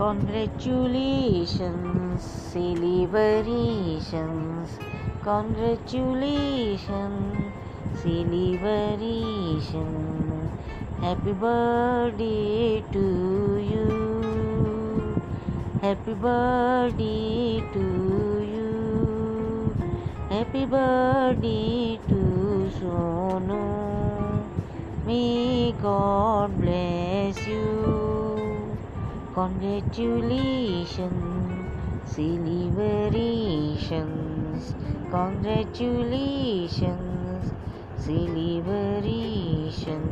Congratulations, celebrations, congratulations, celebration. Happy birthday to you. Happy birthday to you. Happy birthday to Sonu. May God bless. Congratulations, celebrations, congratulations, celebration.